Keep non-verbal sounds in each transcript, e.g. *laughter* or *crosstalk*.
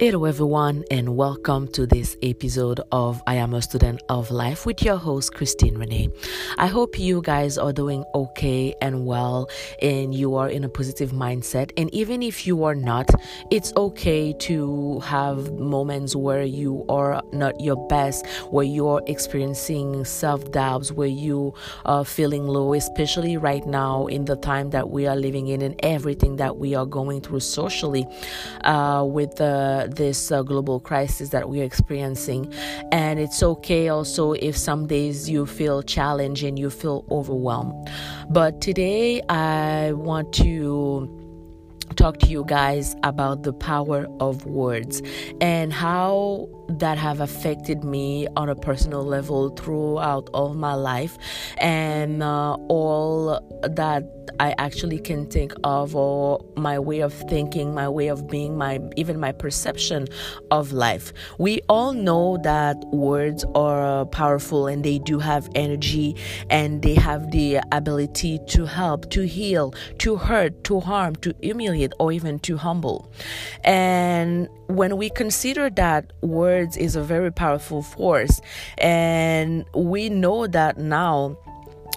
Hello, everyone, and welcome to this episode of I Am a Student of Life with your host, Christine Rene. I hope you guys are doing okay and well, and you are in a positive mindset. And even if you are not, it's okay to have moments where you are not your best, where you are experiencing self doubts, where you are feeling low, especially right now in the time that we are living in and everything that we are going through socially uh, with the this uh, global crisis that we're experiencing. And it's okay also if some days you feel challenged and you feel overwhelmed. But today I want to talk to you guys about the power of words and how that have affected me on a personal level throughout all my life and uh, all that I actually can think of or my way of thinking, my way of being, my even my perception of life. We all know that words are powerful and they do have energy and they have the ability to help, to heal, to hurt, to harm, to humiliate or even too humble. And when we consider that words is a very powerful force and we know that now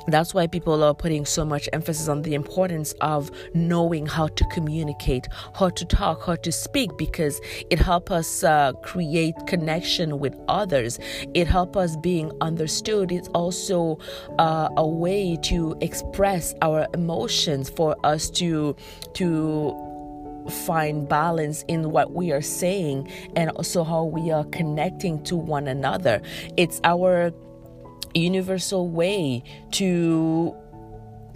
that's why people are putting so much emphasis on the importance of knowing how to communicate how to talk how to speak because it helps us uh, create connection with others it helps us being understood it's also uh, a way to express our emotions for us to to find balance in what we are saying and also how we are connecting to one another. It's our universal way to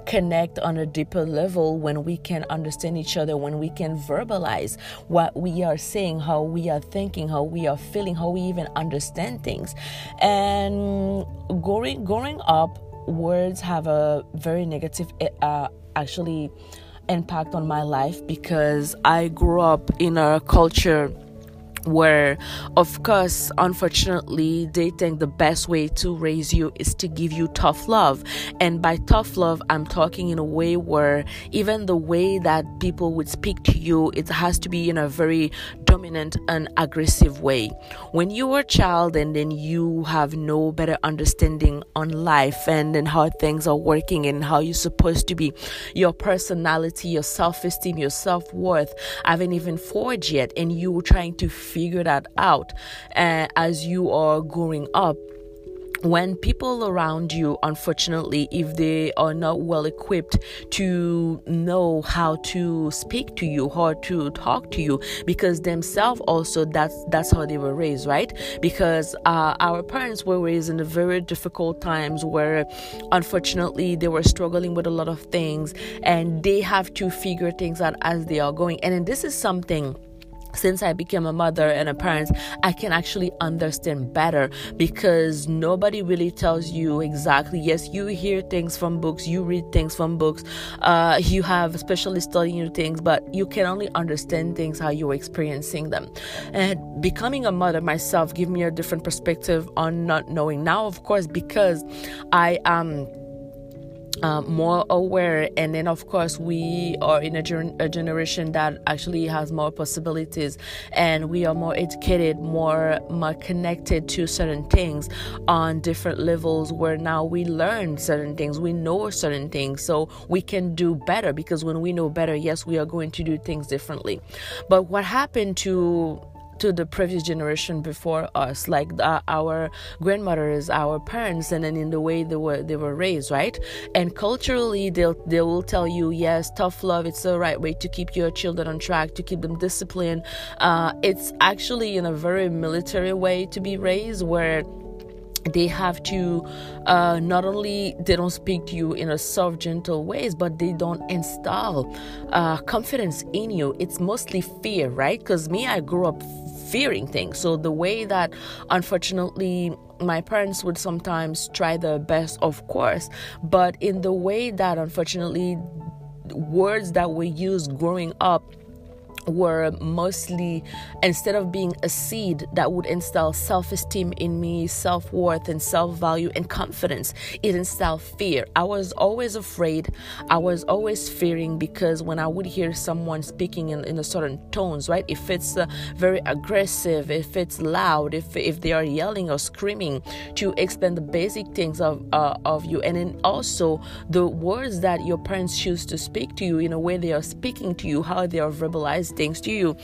connect on a deeper level when we can understand each other, when we can verbalize what we are saying, how we are thinking, how we are feeling, how we even understand things. And growing growing up, words have a very negative uh, actually impact on my life because I grew up in a culture where of course unfortunately they think the best way to raise you is to give you tough love. And by tough love i'm talking in a way where even the way that people would speak to you it has to be in a very dominant and aggressive way. When you are a child and then you have no better understanding on life and then how things are working and how you're supposed to be your personality your self-esteem your self-worth haven't even forged yet and you trying to figure that out uh, as you are growing up when people around you unfortunately if they are not well equipped to know how to speak to you how to talk to you because themselves also that's that's how they were raised right? Because uh, our parents were raised in very difficult times where unfortunately they were struggling with a lot of things and they have to figure things out as they are going. And this is something since I became a mother and a parent, I can actually understand better because nobody really tells you exactly. Yes, you hear things from books, you read things from books, uh, you have specialists studying you things, but you can only understand things how you're experiencing them. And becoming a mother myself gave me a different perspective on not knowing. Now, of course, because I am. Um, uh, more aware. And then of course we are in a, ger- a, generation that actually has more possibilities and we are more educated more more connected to certain things on different levels where now we learn certain things we know certain things so we can do better. Because when we know better yes we are going to do things differently. But what happened to to the previous generation before us. Like uh, our grandmothers our parents and then in the way they were they were raised right? And culturally they'll they will tell you yes tough love it's the right way to keep your children on track to keep them disciplined. Uh, it's actually in a very military way to be raised where they have to uh, not only they don't speak to you in a soft gentle ways but they don't install uh, confidence in you. It's mostly fear right? Because me i grew up fearing things. So the way that unfortunately my parents would sometimes try their best, of course, but in the way that unfortunately words that were used growing up were mostly instead of being a seed that would instill self-esteem in me self-worth and self-value and confidence it instilled fear. I was always afraid. I was always fearing because when i would hear someone speaking in, in a certain tones right if it's uh, very aggressive if it's loud if if they are yelling or screaming to explain the basic things of uh, of you. And then also the words that your parents choose to speak to you in a way they are speaking to you how they are verbalized things to you,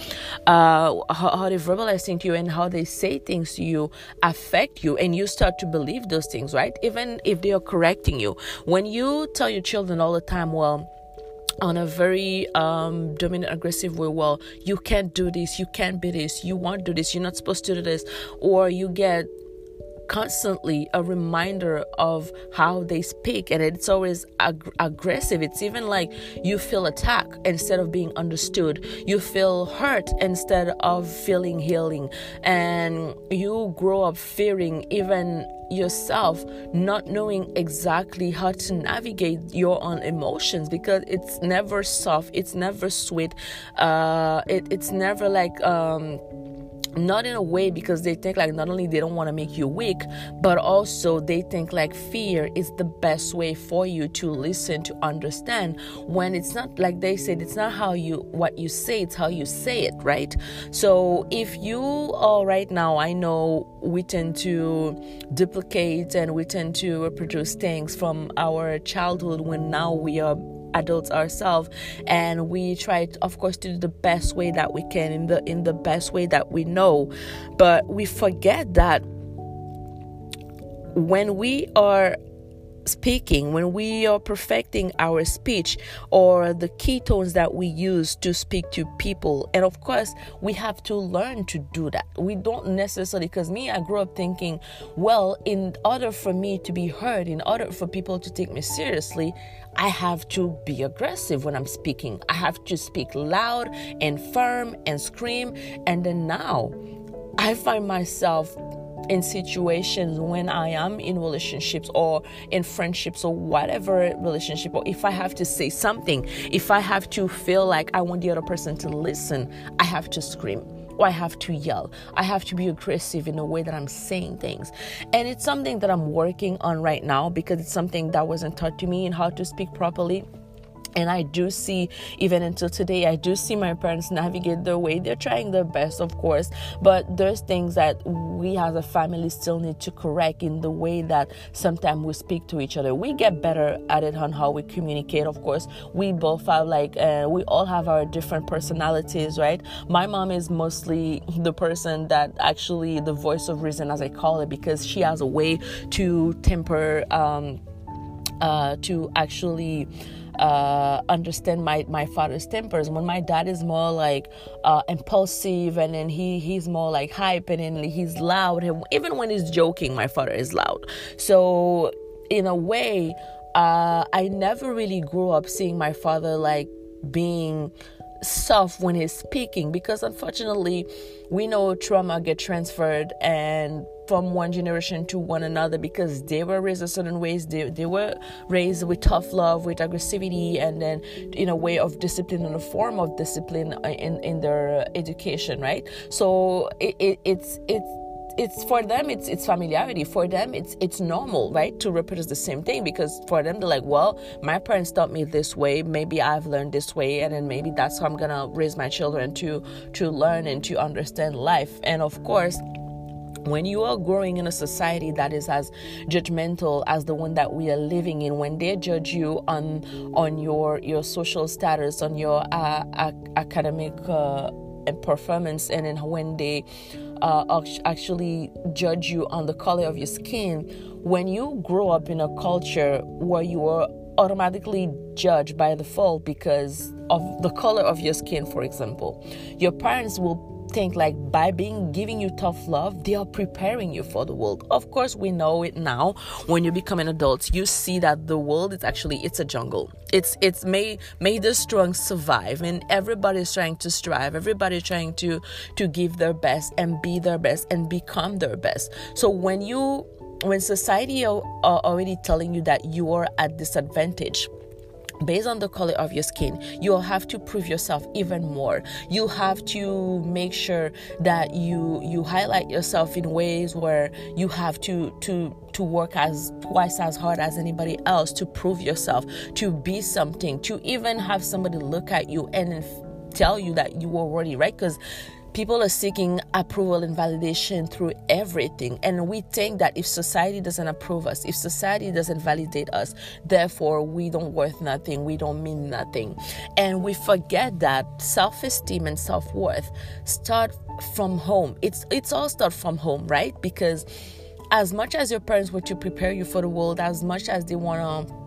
uh, how, how they verbalize things to you, and how they say things to you affect you, and you start to believe those things, right? Even if they are correcting you. When you tell your children all the time, well, on a very um, dominant, aggressive way. Well, you can't do this, you can't be this, you won't do this, you're not supposed to do this, or you get constantly a reminder of how they speak and it's always ag- aggressive. It's even like you feel attacked instead of being understood. You feel hurt instead of feeling healing. And you grow up fearing even yourself not knowing exactly how to navigate your own emotions because it's never soft it's never sweet uh, it, it's never like um, not in a way because they think like not only they don't want to make you weak but also they think like fear is the best way for you to listen to understand when it's not like they said it's not how you what you say it's how you say it right? So if you are right now i know we tend to duplicate and we tend to reproduce things from our childhood when now we are adults ourselves and we try to, of course to do the best way that we can in the in the best way that we know but we forget that when we are speaking, when we are perfecting our speech or the key tones that we use to speak to people. And of course, we have to learn to do that. We don't necessarily, because me, I grew up thinking, well, in order for me to be heard, in order for people to take me seriously, I have to be aggressive when I'm speaking. I have to speak loud and firm and scream. And then now, I find myself in situations when I am in relationships or in friendships or whatever relationship, or if I have to say something, if I have to feel like I want the other person to listen, I have to scream. Or I have to yell. I have to be aggressive in the way that I'm saying things. And it's something that I'm working on right now because it's something that wasn't taught to me in how to speak properly and i do see even until today i do see my parents navigate their way. They're trying their best of course but there's things that we as a family still need to correct in the way that sometimes we speak to each other. We get better at it on how we communicate of course. We both have like uh, we all have our different personalities right? My mom is mostly the person that actually the voice of reason as i call it because she has a way to temper um uh to actually uh, understand my my father's tempers. When my dad is more like uh, impulsive, and then he he's more like hype, and then he's loud. And even when he's joking, my father is loud. So in a way, uh, I never really grew up seeing my father like being soft when he's speaking because unfortunately we know trauma get transferred and from one generation to one another because they were raised a certain ways. They, they were raised with tough love with aggressivity and then in a way of discipline in a form of discipline uh, in, in their education right? So it, it, it's it's it's for them it's it's familiarity. For them it's it's normal right to reproduce the same thing because for them they're like well my parents taught me this way. Maybe i've learned this way and then maybe that's how i'm gonna raise my children to to learn and to understand life. And of course when you are growing in a society that is as judgmental as the one that we are living in when they judge you on on your your social status on your uh, academic uh, performance and then when they uh, actually judge you on the color of your skin when you grow up in a culture where you are automatically judged by default because of the color of your skin for example your parents will think like by being giving you tough love they are preparing you for the world. Of course we know it now. When you become an adult you see that the world is actually it's a jungle. It's it's may may the strong survive and everybody's trying to strive. Everybody's trying to to give their best and be their best and become their best. So when you when society are, already telling you that you are at disadvantage based on the color of your skin you'll have to prove yourself even more. You have to make sure that you you highlight yourself in ways where you have to to to work as twice as hard as anybody else to prove yourself to be something to even have somebody look at you and tell you that you were already right. Because People are seeking approval and validation through everything. And we think that if society doesn't approve us, if society doesn't validate us, therefore we don't worth nothing, we don't mean nothing. And we forget that self-esteem and self-worth start from home. It's it's all start from home, right? Because as much as your parents were to prepare you for the world, as much as they want to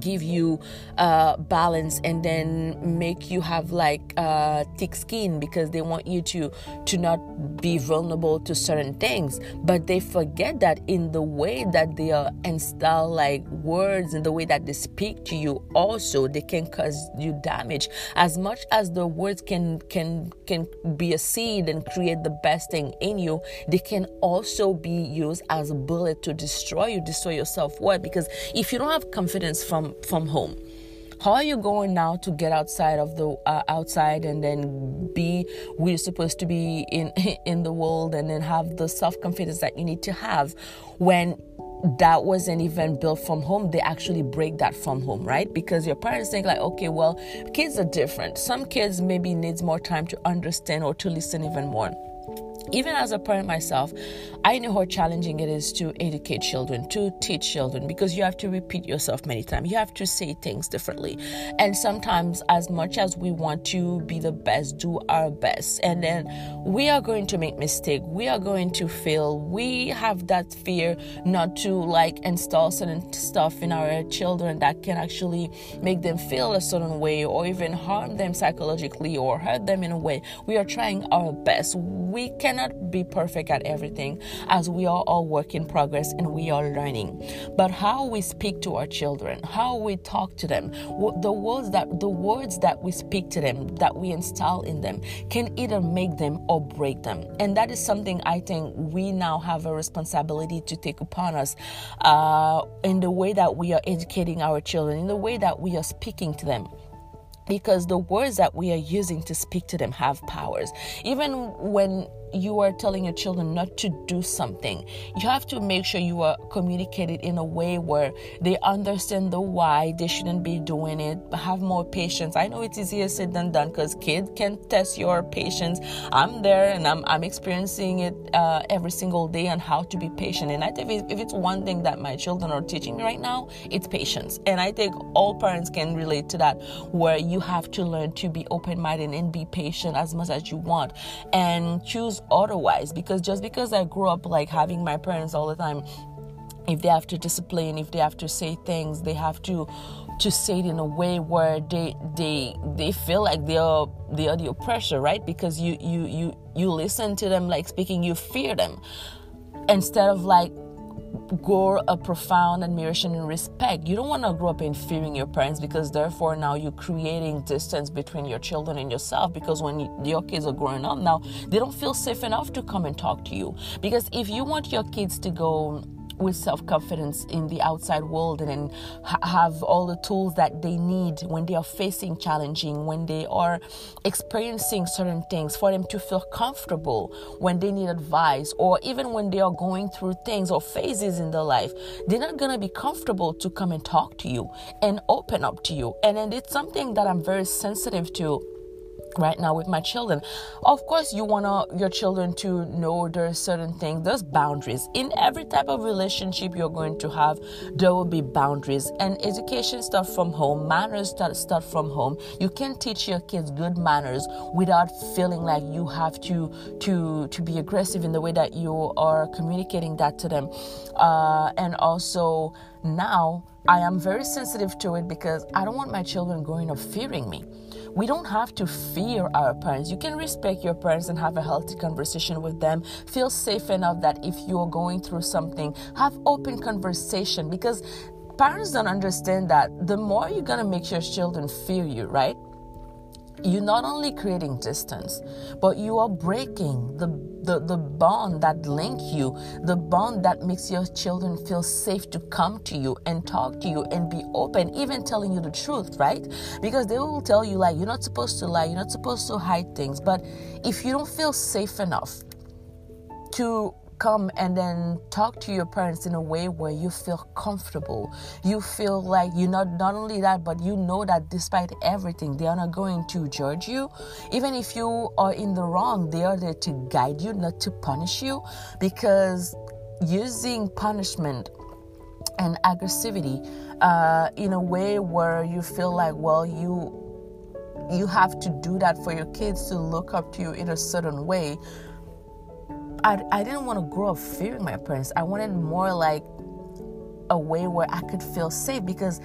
give you uh, balance and then make you have like uh, thick skin because they want you to to not be vulnerable to certain things. But they forget that in the way that they are install like words and the way that they speak to you also they can cause you damage. As much as the words can can can be a seed and create the best thing in you they can also be used as a bullet to destroy you destroy your self-worth. Because if you don't have confidence from from from home. How are you going now to get outside of the uh, outside and then be we're supposed to be in *laughs* in the world and then have the self-confidence that you need to have when that wasn't even built from home? They actually break that from home right? Because your parents think like okay well kids are different. Some kids maybe needs more time to understand or to listen even more even as a parent myself, I know how challenging it is to educate children, to teach children, because you have to repeat yourself many times. You have to say things differently. And sometimes, as much as we want to be the best, do our best, and then we are going to make mistake. We are going to fail. We have that fear not to like install certain stuff in our children that can actually make them feel a certain way or even harm them psychologically or hurt them in a way. We are trying our best. We can cannot be perfect at everything as we are all work in progress and we are learning. But how we speak to our children, how we talk to them, the words that the words that we speak to them, that we install in them, can either make them or break them. And that is something I think we now have a responsibility to take upon us uh, in the way that we are educating our children, in the way that we are speaking to them because the words that we are using to speak to them have powers. Even when you are telling your children not to do something, you have to make sure you are communicated in a way where they understand the why they shouldn't be doing it. Have more patience. I know it's easier said than done because kids can test your patience. I'm there and I'm, I'm experiencing it uh, every single day on how to be patient. And I think if it's one thing that my children are teaching me right now, it's patience. And I think all parents can relate to that, where you have to learn to be open minded and be patient as much as you want and choose otherwise because just because I grew up like having my parents all the time if they have to discipline if they have to say things they have to to say it in a way where they they they feel like they are they are the oppressor right? Because you you you you listen to them like speaking you fear them. Instead of like grow a profound admiration and respect. You don't want to grow up in fearing your parents because therefore now you're creating distance between your children and yourself because when you, your kids are growing up now, they don't feel safe enough to come and talk to you. Because if you want your kids to go with self confidence in the outside world and have all the tools that they need when they are facing challenging, when they are experiencing certain things, for them to feel comfortable when they need advice, or even when they are going through things or phases in their life. They're not going to be comfortable to come and talk to you and open up to you. And then it's something that I'm very sensitive to right now with my children. Of course you want your children to know there's certain things there's boundaries. In every type of relationship you're going to have there will be boundaries. And education starts from home manners start, start from home. You can teach your kids good manners without feeling like you have to to to be aggressive in the way that you are communicating that to them. Uh, and also now i am very sensitive to it because i don't want my children growing up fearing me we don't have to fear our parents. You can respect your parents and have a healthy conversation with them. Feel safe enough that if you're going through something, have open conversation because parents don't understand that the more you're going to make your children fear you, right? You're not only creating distance, but you are breaking the, the, the bond that link you, the bond that makes your children feel safe to come to you and talk to you and be open, even telling you the truth, right? Because they will tell you like you're not supposed to lie, you're not supposed to hide things. But if you don't feel safe enough to come and then talk to your parents in a way where you feel comfortable. You feel like you not not only that, but you know that despite everything, they are not going to judge you. Even if you are in the wrong, they are there to guide you, not to punish you. Because using punishment and aggressivity uh, in a way where you feel like, well, you you have to do that for your kids to look up to you in a certain way I, I didn't want to grow up fearing my parents. I wanted more like a way where I could feel safe because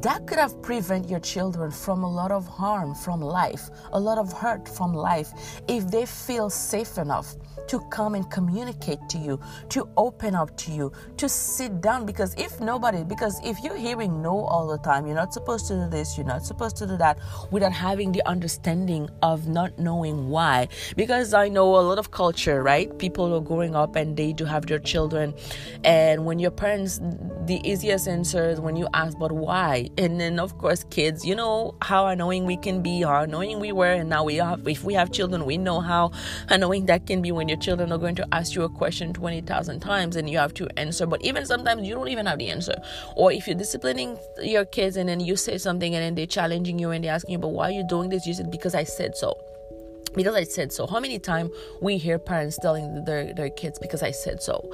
that could have prevented your children from a lot of harm from life, a lot of hurt from life if they feel safe enough to come and communicate to you, to open up to you, to sit down. Because if nobody, because if you're hearing no all the time, you're not supposed to do this, you're not supposed to do that, without having the understanding of not knowing why. Because I know a lot of culture, right? People are growing up and they do have their children, and when your parents, the easiest answer is when you ask, but why? And then of course, kids, you know how annoying we can be, how annoying we were, and now we have, if we have children, we know how annoying that can be when you're children are going to ask you a question 20,000 times and you have to answer. But even sometimes you don't even have the answer. Or if you're disciplining your kids and then you say something and then they're challenging you and they're asking you, but why are you doing this? You said, because I said so because I said so. How many times we hear parents telling their, their kids because I said so,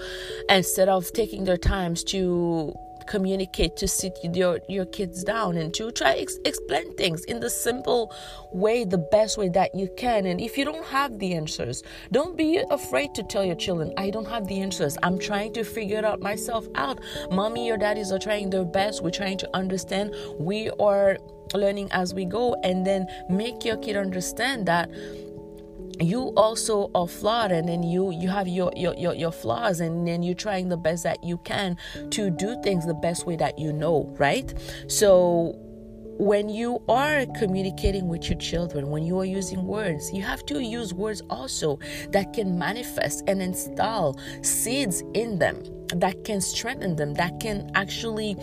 instead of taking their times to communicate to sit your your kids down and to try ex- explain things in the simple way the best way that you can. And if you don't have the answers don't be afraid to tell your children i don't have the answers. I'm trying to figure it out myself out. Mommy or daddies are trying their best. We're trying to understand. We are learning as we go. And then make your kid understand that you also are flawed and then you you have your, your your your flaws and then you're trying the best that you can to do things the best way that you know right? So when you are communicating with your children, when you are using words, you have to use words also that can manifest and install seeds in them, that can strengthen them, that can actually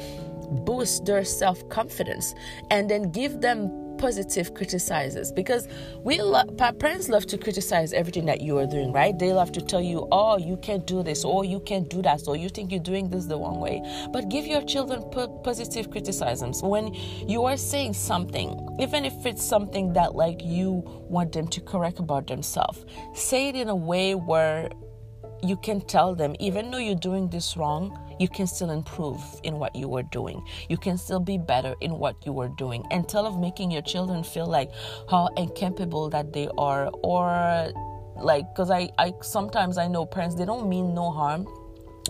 boost their self confidence, and then give them positive criticizers because we lo- parents love to criticize everything that you are doing right? They love to tell you oh you can't do this or you can't do that or you think you're doing this the wrong way. But give your children po- positive criticisms when you are saying something even if it's something that like you want them to correct about themselves. Say it in a way where you can tell them even though you're doing this wrong you can still improve in what you were doing. You can still be better in what you were doing. Instead of making your children feel like how incapable that they are, or like, because I, I sometimes I know parents, they don't mean no harm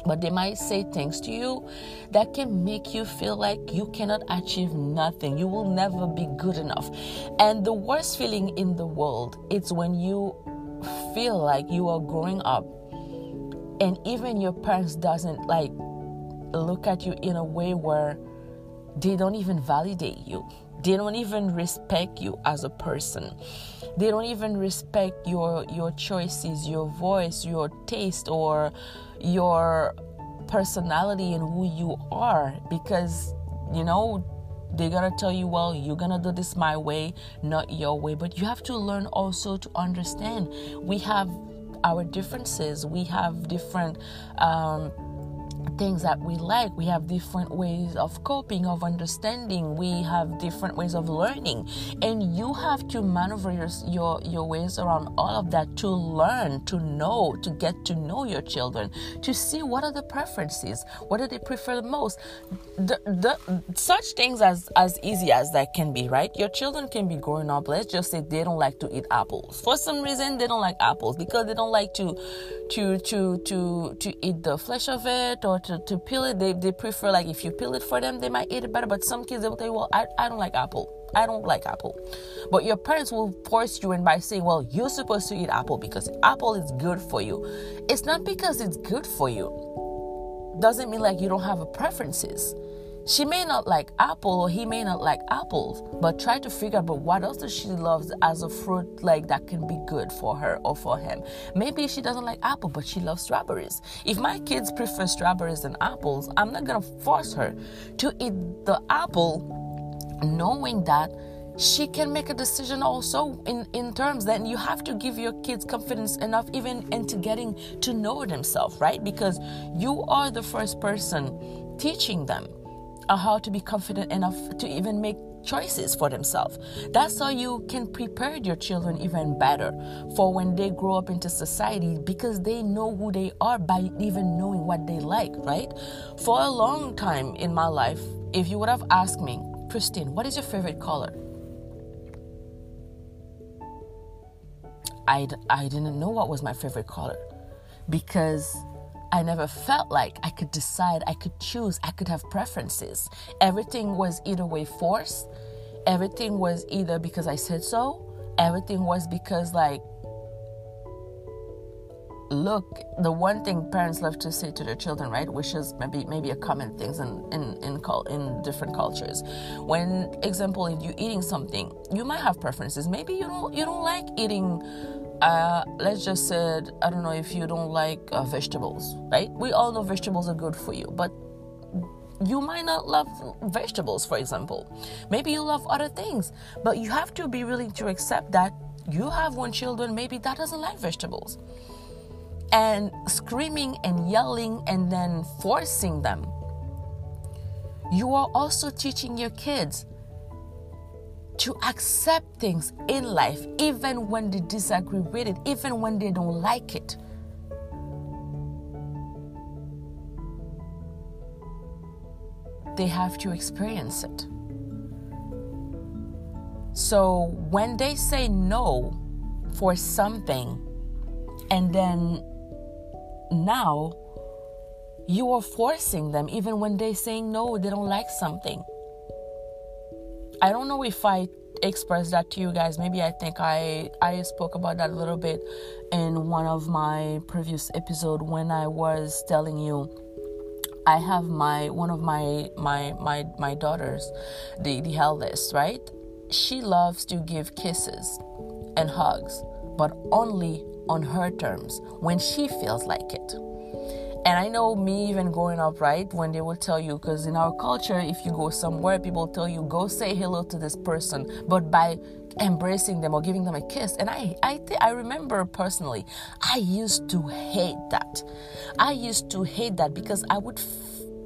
but they might say things to you that can make you feel like you cannot achieve nothing you will never be good enough and the worst feeling in the world it's when you feel like you are growing up and even your parents doesn't like look at you in a way where they don't even validate you. They don't even respect you as a person. They don't even respect your your choices, your voice, your taste or your personality and who you are because you know they're gonna tell you well you're gonna do this my way not your way but you have to learn also to understand we have our differences we have different um, things that we like. We have different ways of coping, of understanding. We have different ways of learning. And you have to maneuver your, your, your ways around all of that to learn, to know, to get to know your children, to see what are the preferences, what do they prefer the most. The, the, such things as, as easy as that can be, right? Your children can be growing up, let's just say they don't like to eat apples. For some reason, they don't like apples because they don't like to to to to to eat the flesh of it or to, to peel it. They, they prefer like if you peel it for them, they might eat it better. But some kids they will you, well, I, I don't like apple. I don't like apple. But your parents will force you in by saying, well, you're supposed to eat apple because apple is good for you. It's not because it's good for you. Doesn't mean like you don't have a preferences. She may not like apple or he may not like apples, but try to figure out what else does she loves as a fruit like that can be good for her or for him. Maybe she doesn't like apple, but she loves strawberries. If my kids prefer strawberries than apples, I'm not gonna force her to eat the apple knowing that she can make a decision also in, in terms that you have to give your kids confidence enough even into getting to know themselves right because you are the first person teaching them uh, how to be confident enough to even make choices for themselves. That's how you can prepare your children even better for when they grow up into society because they know who they are by even knowing what they like, right? For a long time in my life, if you would have asked me, Christine, what is your favorite color? I, I didn't know what was my favorite color because I never felt like I could decide, I could choose, I could have preferences. Everything was either way forced, everything was either because I said so, everything was because, like, look, the one thing parents love to say to their children, right, which is maybe maybe a common thing in in in, in different cultures. When example, if you're eating something, you might have preferences. Maybe you don't you don't like eating uh, let's just say, I don't know if you don't like uh, vegetables, right? We all know vegetables are good for you, but you might not love vegetables, for example. Maybe you love other things, but you have to be willing to accept that you have one children maybe that doesn't like vegetables. And screaming and yelling and then forcing them. You are also teaching your kids to accept things in life, even when they disagree with it, even when they don't like it. They have to experience it. So when they say no for something, and then now you are forcing them, even when they say no, they don't like something I don't know if I expressed that to you guys. Maybe I think I I spoke about that a little bit in one of my previous episode when I was telling you I have my one of my my my my daughters, the the eldest, right? She loves to give kisses and hugs, but only on her terms when she feels like it. And I know me even growing up, right, when they will tell you, because in our culture, if you go somewhere, people tell you, go say hello to this person, but by embracing them or giving them a kiss. And I, I, th- I remember personally, I used to hate that. I used to hate that because I would,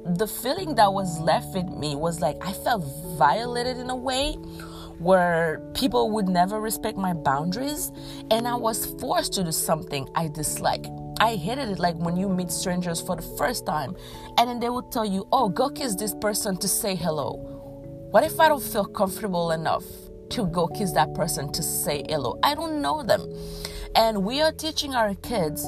the feeling that was left with me was like I felt violated in a way where people would never respect my boundaries and I was forced to do something I dislike. I hated it like when you meet strangers for the first time and then they will tell you, oh, go kiss this person to say hello. What if I don't feel comfortable enough to go kiss that person to say hello? I don't know them. And we are teaching our kids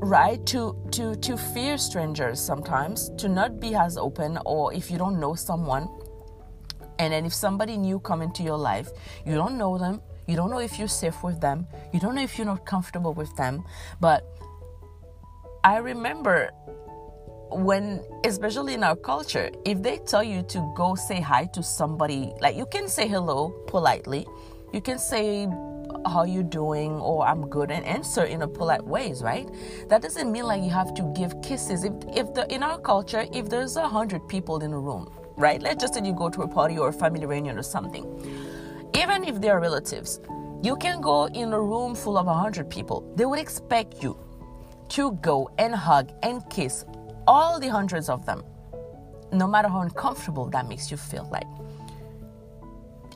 right to to to fear strangers sometimes to not be as open or if you don't know someone and then if somebody new come into your life you don't know them you don't know if you're safe with them. You don't know if you're not comfortable with them. But I remember when, especially in our culture, if they tell you to go say hi to somebody, like you can say hello politely, you can say how you doing or I'm good and answer in a polite ways, right? That doesn't mean like you have to give kisses. If if the in our culture, if there's a hundred people in a room, right? Let's just say you go to a party or a family reunion or something even if they're relatives, you can go in a room full of 100 people. They would expect you to go and hug and kiss all the hundreds of them, no matter how uncomfortable that makes you feel like.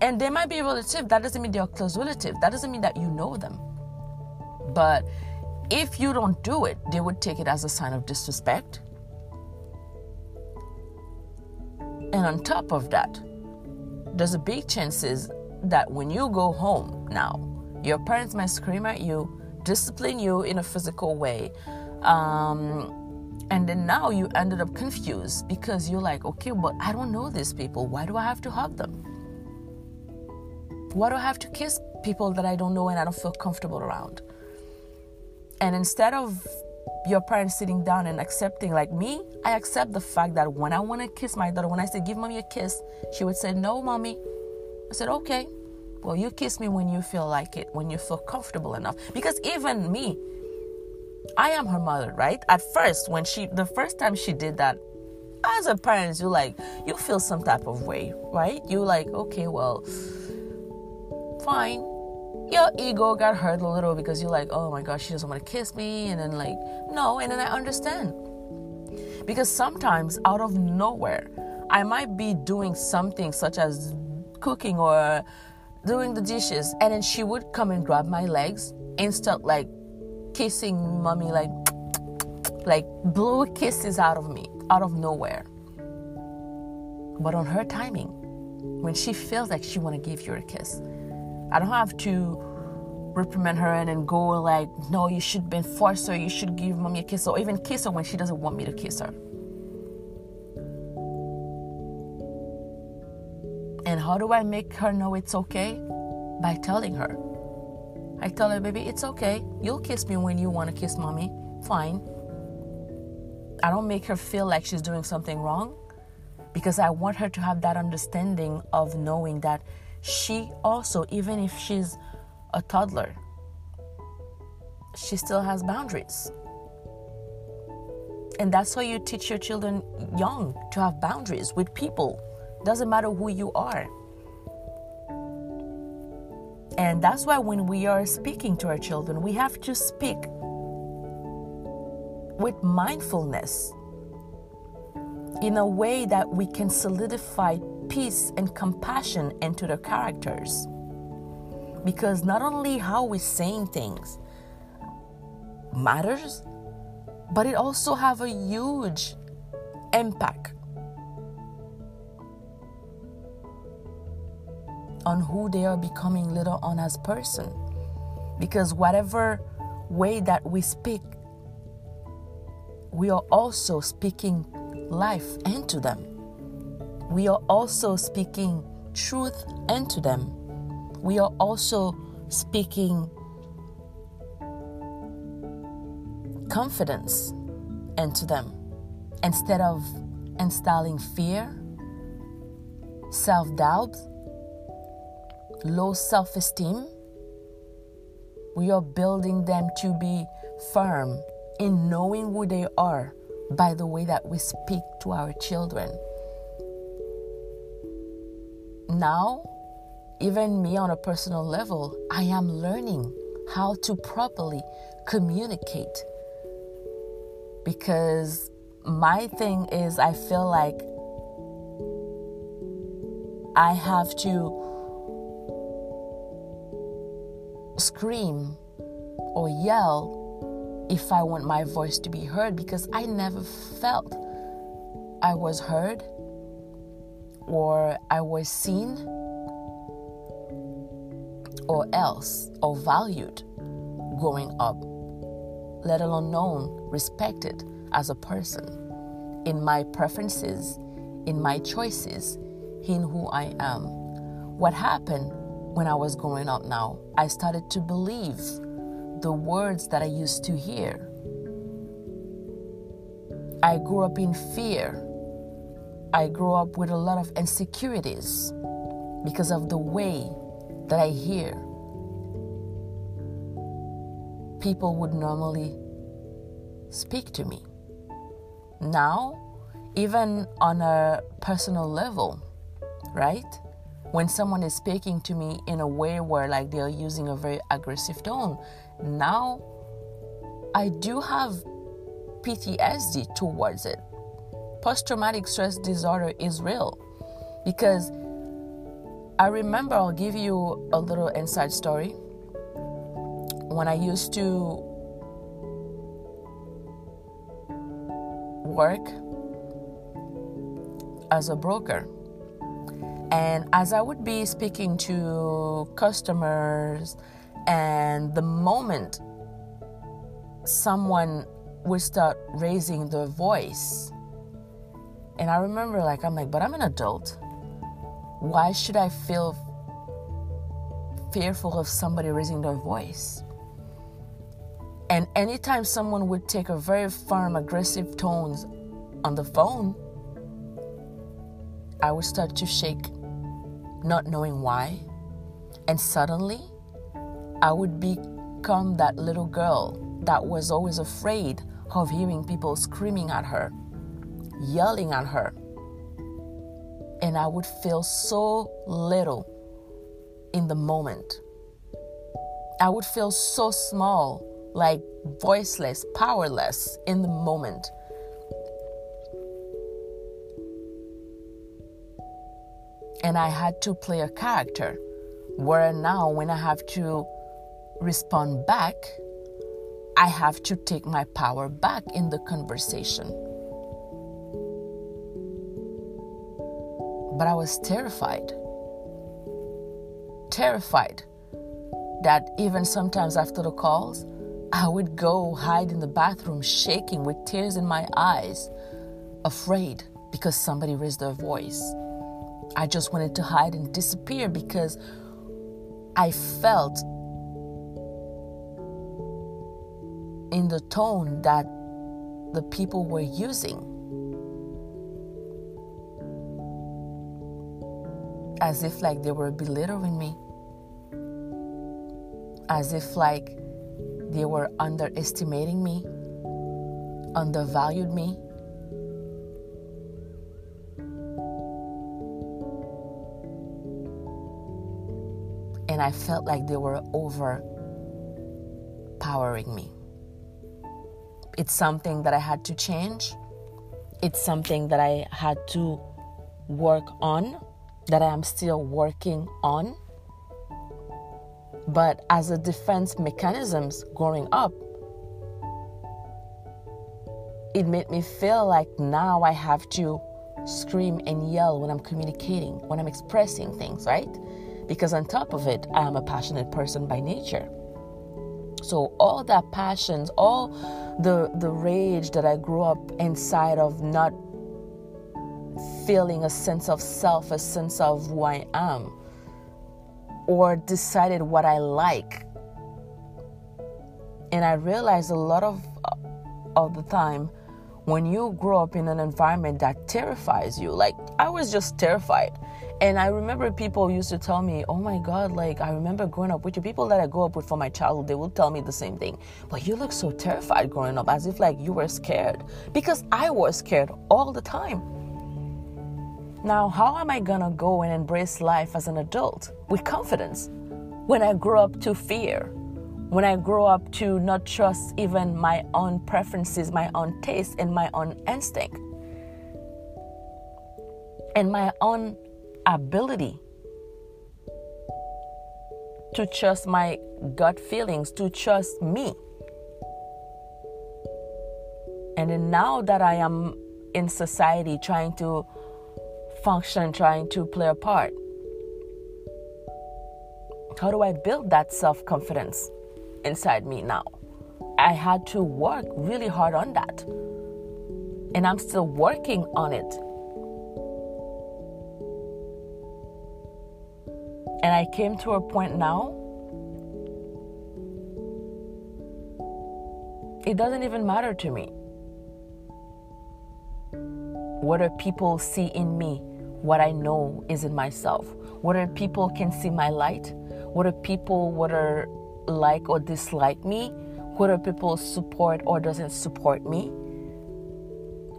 And they might be a relative, that doesn't mean they're a close relative, that doesn't mean that you know them. But if you don't do it, they would take it as a sign of disrespect. And on top of that, there's a big chances that when you go home now, your parents might scream at you, discipline you in a physical way. Um, and then now you ended up confused because you're like, okay, but I don't know these people. Why do I have to hug them? Why do I have to kiss people that I don't know and I don't feel comfortable around? And instead of your parents sitting down and accepting like me i accept the fact that when i want to kiss my daughter when i say give mommy a kiss she would say no mommy i said okay well you kiss me when you feel like it when you feel comfortable enough because even me i am her mother right at first when she the first time she did that as a parent you like you feel some type of way right you like okay well fine your ego got hurt a little because you're like, oh my gosh, she doesn't want to kiss me. And then, like, no. And then I understand. Because sometimes out of nowhere, I might be doing something such as cooking or doing the dishes. And then she would come and grab my legs and start like kissing mommy, like, *tsk* like blow kisses out of me, out of nowhere. But on her timing, when she feels like she want to give you a kiss, I don't have to reprimand her and then go like, no, you should be force her, you should give mommy a kiss, or even kiss her when she doesn't want me to kiss her. And how do I make her know it's okay? By telling her. I tell her, baby, it's okay. You'll kiss me when you want to kiss mommy. Fine. I don't make her feel like she's doing something wrong because I want her to have that understanding of knowing that she also, even if she's a toddler, she still has boundaries. And that's how you teach your children young to have boundaries with people. Doesn't matter who you are. And that's why when we are speaking to our children, we have to speak with mindfulness in a way that we can solidify peace and compassion into their characters. Because not only how we're saying things matters, but it also have a huge impact on who they are becoming later on as person. Because whatever way that we speak, we are also speaking life into them we are also speaking truth into them. We are also speaking confidence into them instead of installing fear, self doubt, low self esteem. We are building them to be firm in knowing who they are by the way that we speak to our children now, even me on a personal level, I am learning how to properly communicate. Because my thing is, I feel like I have to scream or yell if I want my voice to be heard because I never felt I was heard or I was seen or else or valued growing up, let alone known, respected as a person in my preferences, in my choices, in who I am. What happened when I was growing up now? I started to believe the words that I used to hear. I grew up in fear I grew up with a lot of insecurities because of the way that I hear people would normally speak to me. Now, even on a personal level, right? When someone is speaking to me in a way where like they're using a very aggressive tone, now I do have PTSD towards it post traumatic stress disorder is real because I remember I'll give you a little inside story. When I used to work as a broker, and as I would be speaking to customers, and the moment someone would start raising their voice, and I remember, like, I'm like, but I'm an adult. Why should I feel fearful of somebody raising their voice? And anytime someone would take a very firm, aggressive tones on the phone, I would start to shake, not knowing why. And suddenly, I would become that little girl that was always afraid of hearing people screaming at her, yelling at her. And I would feel so little in the moment. I would feel so small, like voiceless, powerless in the moment. And I had to play a character where now, when I have to respond back, I have to take my power back in the conversation. But I was terrified. Terrified that even sometimes after the calls, I would go hide in the bathroom shaking with tears in my eyes, afraid because somebody raised their voice. I just wanted to hide and disappear because I felt in the tone that the people were using as if like they were belittling me as if like they were underestimating me, undervalued me. And I felt like they were overpowering me. It's something that I had to change. It's something that I had to work on, that I am still working on. But as a defense mechanisms growing up, it made me feel like now I have to scream and yell when I'm communicating, when I'm expressing things, right? Because on top of it, I am a passionate person by nature. So all that passions, all the the rage that I grew up inside of not feeling a sense of self, a sense of who I am, or decided what I like. And I realized a lot of of the time when you grow up in an environment that terrifies you, like I was just terrified. And I remember people used to tell me, "Oh my God!" Like I remember growing up with you. People that I grew up with from my childhood, they would tell me the same thing. But you look so terrified growing up, as if like you were scared, because I was scared all the time. Now, how am I gonna go and embrace life as an adult with confidence when I grow up to fear? When I grow up to not trust even my own preferences, my own taste, and my own instinct, and my own ability to trust my gut feelings, to trust me. And then now that I am in society trying to function trying to play a part? How do I build that self confidence inside me now? I had to work really hard on that. And I'm still working on it. And I came to a point now, it doesn't even matter to me. What do people see in me? What I know is in myself. Whether people can see my light, whether people whether like or dislike me, whether people support or doesn't support me.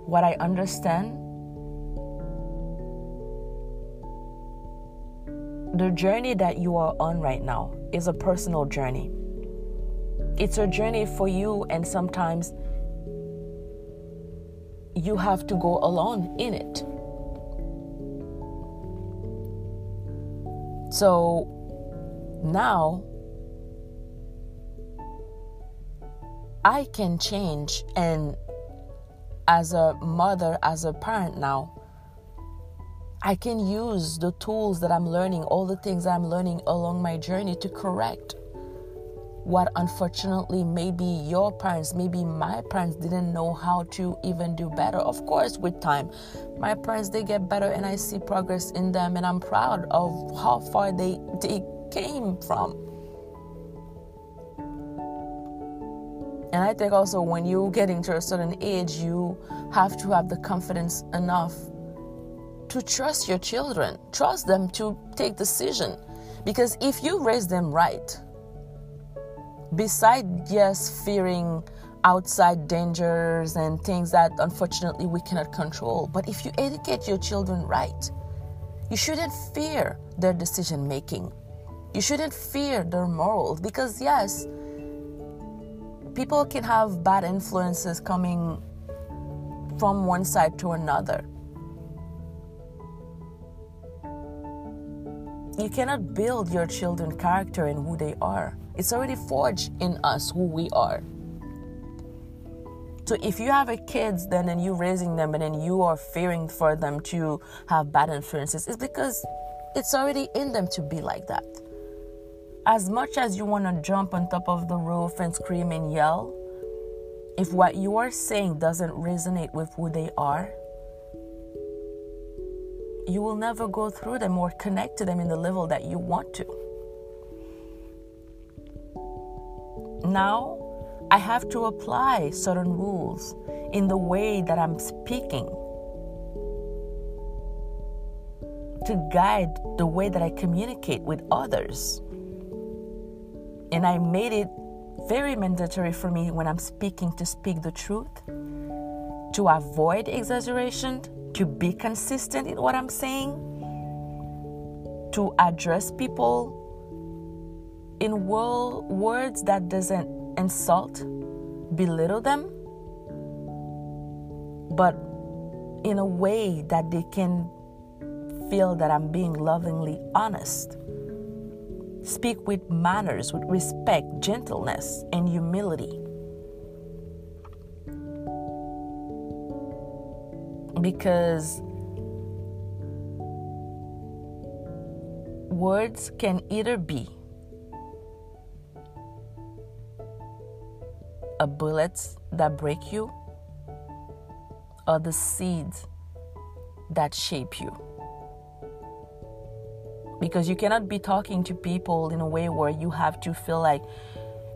What I understand the journey that you are on right now is a personal journey. It's a journey for you, and sometimes you have to go alone in it. So now I can change, and as a mother, as a parent now, I can use the tools that I'm learning, all the things I'm learning along my journey to correct what unfortunately maybe your parents, maybe my parents didn't know how to even do better. Of course, with time, my parents they get better and I see progress in them and I'm proud of how far they, they came from. And I think also when you get into a certain age, you have to have the confidence enough to trust your children, trust them to take decision. Because if you raise them right, beside yes fearing outside dangers and things that unfortunately we cannot control, but if you educate your children right, you shouldn't fear their decision making. You shouldn't fear their morals because yes, people can have bad influences coming from one side to another. You cannot build your children character and who they are. It's already forged in us who we are. So if you have a kids then and you raising them and then you are fearing for them to have bad influences, it's because it's already in them to be like that. As much as you want to jump on top of the roof and scream and yell, if what you are saying doesn't resonate with who they are, you will never go through them or connect to them in the level that you want to. Now, I have to apply certain rules in the way that I'm speaking to guide the way that I communicate with others. And I made it very mandatory for me when I'm speaking to speak the truth, to avoid exaggeration, to be consistent in what I'm saying, to address people in words that doesn't insult, belittle them, but in a way that they can feel that I'm being lovingly honest. Speak with manners, with respect, gentleness, and humility. Because words can either be a bullet that break you or the seeds that shape you. Because you cannot be talking to people in a way where you have to feel like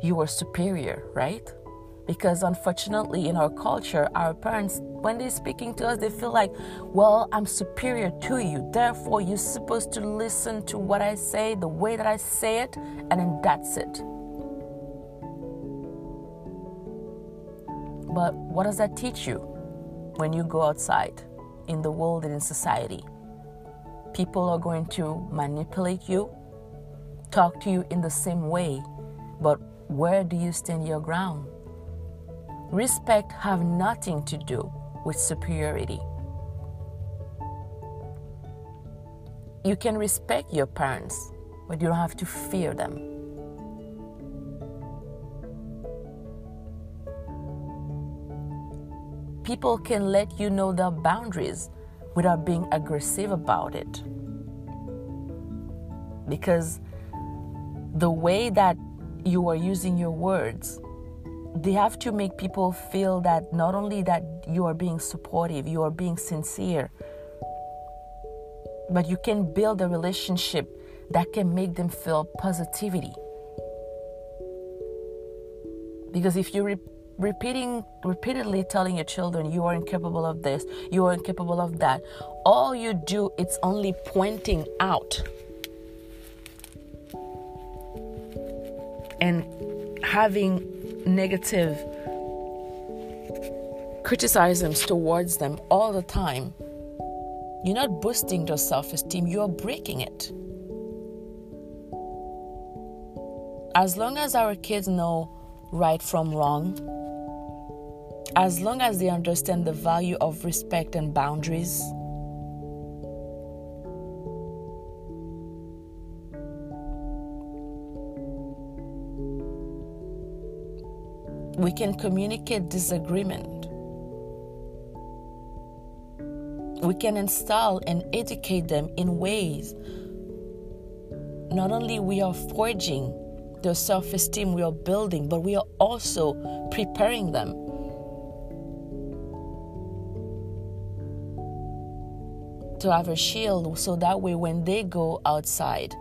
you are superior right because unfortunately in our culture our parents when they're speaking to us they feel like well i'm superior to you. Therefore you're supposed to listen to what i say the way that i say it and then that's it. But what does that teach you when you go outside in the world and in society? People are going to manipulate you talk to you in the same way but where do you stand your ground Respect have nothing to do with superiority. You can respect your parents, but you don't have to fear them. People can let you know their boundaries without being aggressive about it. Because the way that you are using your words they have to make people feel that not only that you are being supportive, you are being sincere, but you can build a relationship that can make them feel positivity. Because if you're re- repeating repeatedly telling your children you are incapable of this, you are incapable of that, all you do it's only pointing out and having negative criticisms towards them all the time, you're not boosting their self esteem, you're breaking it. As long as our kids know right from wrong, as long as they understand the value of respect and boundaries, we can communicate disagreement. We can install and educate them in ways not only we are forging the self-esteem we are building, but we are also preparing them to have a shield so that way when they go outside,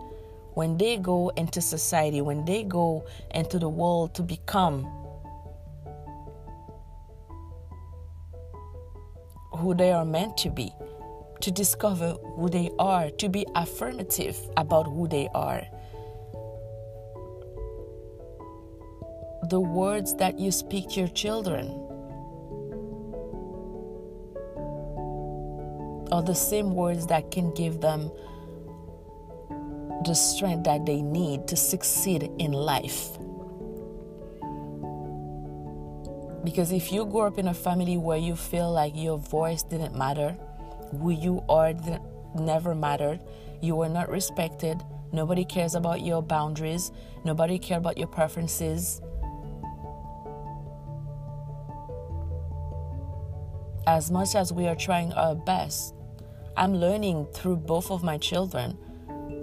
when they go into society, when they go into the world to become who they are meant to be, to discover who they are, to be affirmative about who they are. The words that you speak to your children are the same words that can give them the strength that they need to succeed in life. Because if you grew up in a family where you feel like your voice didn't matter, who you are never mattered, you were not respected, nobody cares about your boundaries, nobody cares about your preferences. As much as we are trying our best, I'm learning through both of my children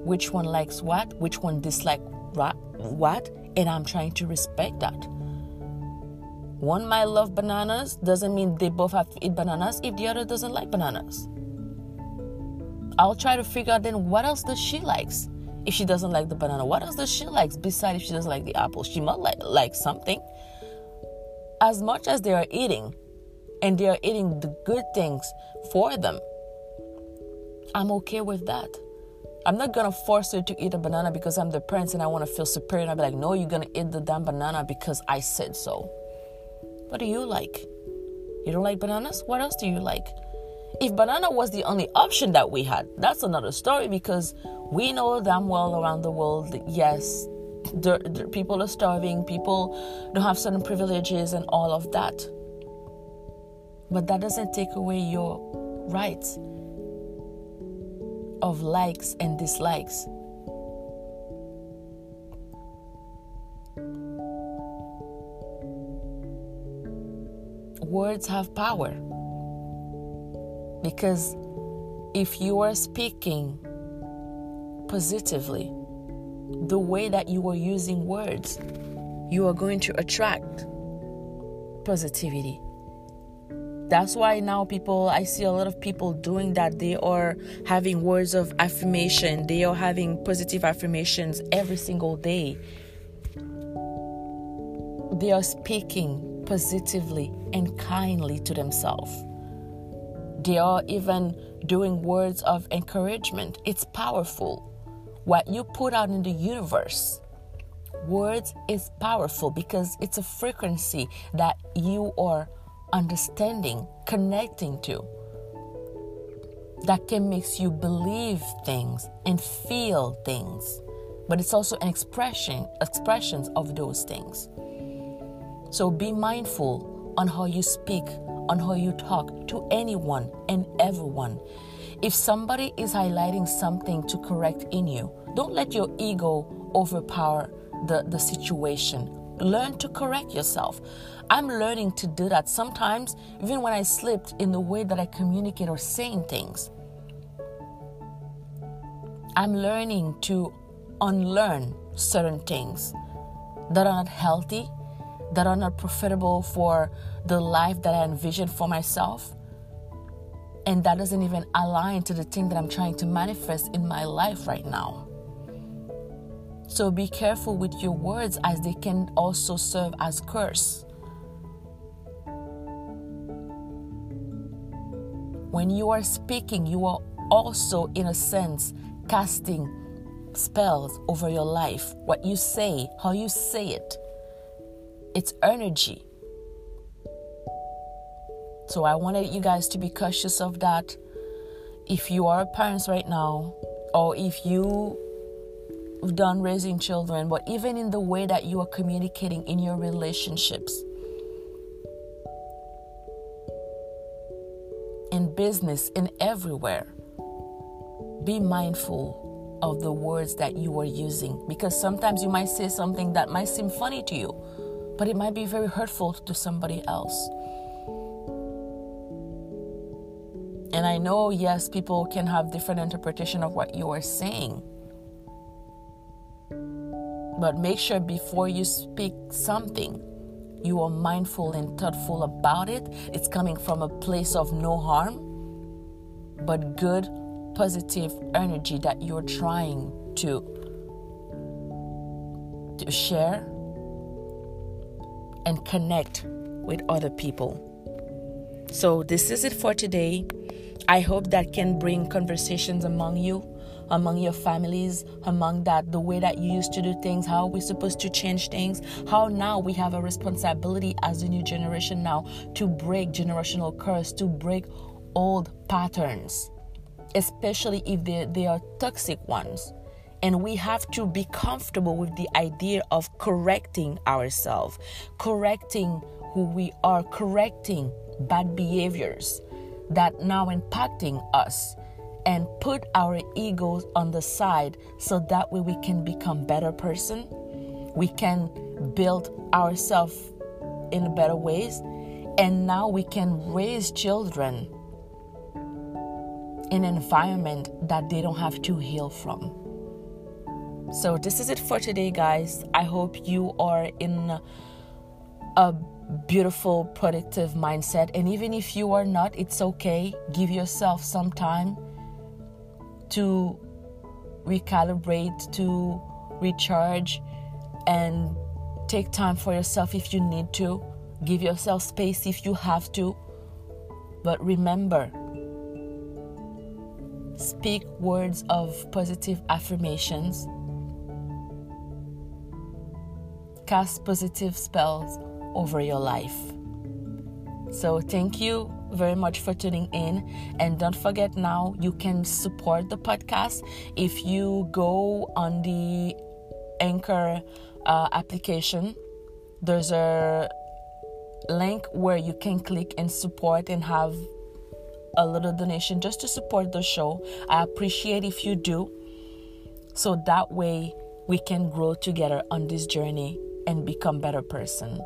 which one likes what, which one dislikes what, and I'm trying to respect that. One might love bananas doesn't mean they both have to eat bananas if the other doesn't like bananas. I'll try to figure out then what else does she likes. If she doesn't like the banana, what else does she likes besides if she doesn't like the apple? She might like, like something. As much as they are eating, and they are eating the good things for them, I'm okay with that. I'm not gonna force her to eat a banana because I'm the parent and I wanna feel superior. And I'll be like, no, you're gonna eat the damn banana because I said so. What do you like? You don't like bananas? What else do you like? If banana was the only option that we had, that's another story because we know damn well around the world that yes, people are starving, people don't have certain privileges and all of that. But that doesn't take away your rights of likes and dislikes. Words have power. Because if you are speaking positively, the way that you are using words, you are going to attract positivity. That's why now people, I see a lot of people doing that. They are having words of affirmation, they are having positive affirmations every single day. They are speaking positively and kindly to themselves. They are even doing words of encouragement. It's powerful. What you put out in the universe, words is powerful because it's a frequency that you are understanding, connecting to. That can make you believe things and feel things. But it's also an expression, expressions of those things. So be mindful on how you speak, on how you talk to anyone and everyone. If somebody is highlighting something to correct in you, don't let your ego overpower the, the situation. Learn to correct yourself. I'm learning to do that sometimes, even when I slipped in the way that I communicate or saying things. I'm learning to unlearn certain things that are not healthy, that are not profitable for the life that I envision for myself. And that doesn't even align to the thing that I'm trying to manifest in my life right now. So be careful with your words as they can also serve as curse. When you are speaking, you are also, in a sense, casting spells over your life. What you say, how you say it it's energy. So I wanted you guys to be cautious of that. If you are parents right now, or if you have done raising children, but even in the way that you are communicating in your relationships, in business, in everywhere, be mindful of the words that you are using because sometimes you might say something that might seem funny to you but it might be very hurtful to somebody else. And I know, yes, people can have different interpretation of what you are saying. But make sure before you speak something, you are mindful and thoughtful about it. It's coming from a place of no harm, but good, positive energy that you're trying to, to share and connect with other people. So, this is it for today. I hope that can bring conversations among you, among your families, among that the way that you used to do things, how we're supposed to change things, how now we have a responsibility as a new generation now to break generational curse, to break old patterns, especially if they, they are toxic ones. And we have to be comfortable with the idea of correcting ourselves, correcting who we are, correcting bad behaviors that now impacting us and put our egos on the side so that way we can become better person. We can build ourselves in better ways. And now we can raise children in an environment that they don't have to heal from so this is it for today guys i hope you are in a beautiful, productive mindset. And even if you are not, it's okay. Give yourself some time to recalibrate, to recharge, and take time for yourself if you need to. Give yourself space if you have to. But remember, speak words of positive affirmations, cast positive spells over your life. So, thank you very much for tuning in. And don't forget now, you can support the podcast if you go on the Anchor uh, application. There's a link where you can click and support and have a little donation just to support the show. I appreciate if you do. So that way we can grow together on this journey and become better person.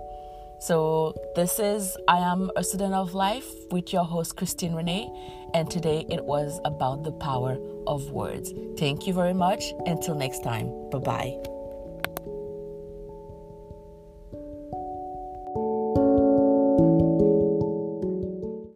So, this is I Am a Student of Life with your host, Christine Rene, and today it was about the power of words. Thank you very much. Until next time, bye bye.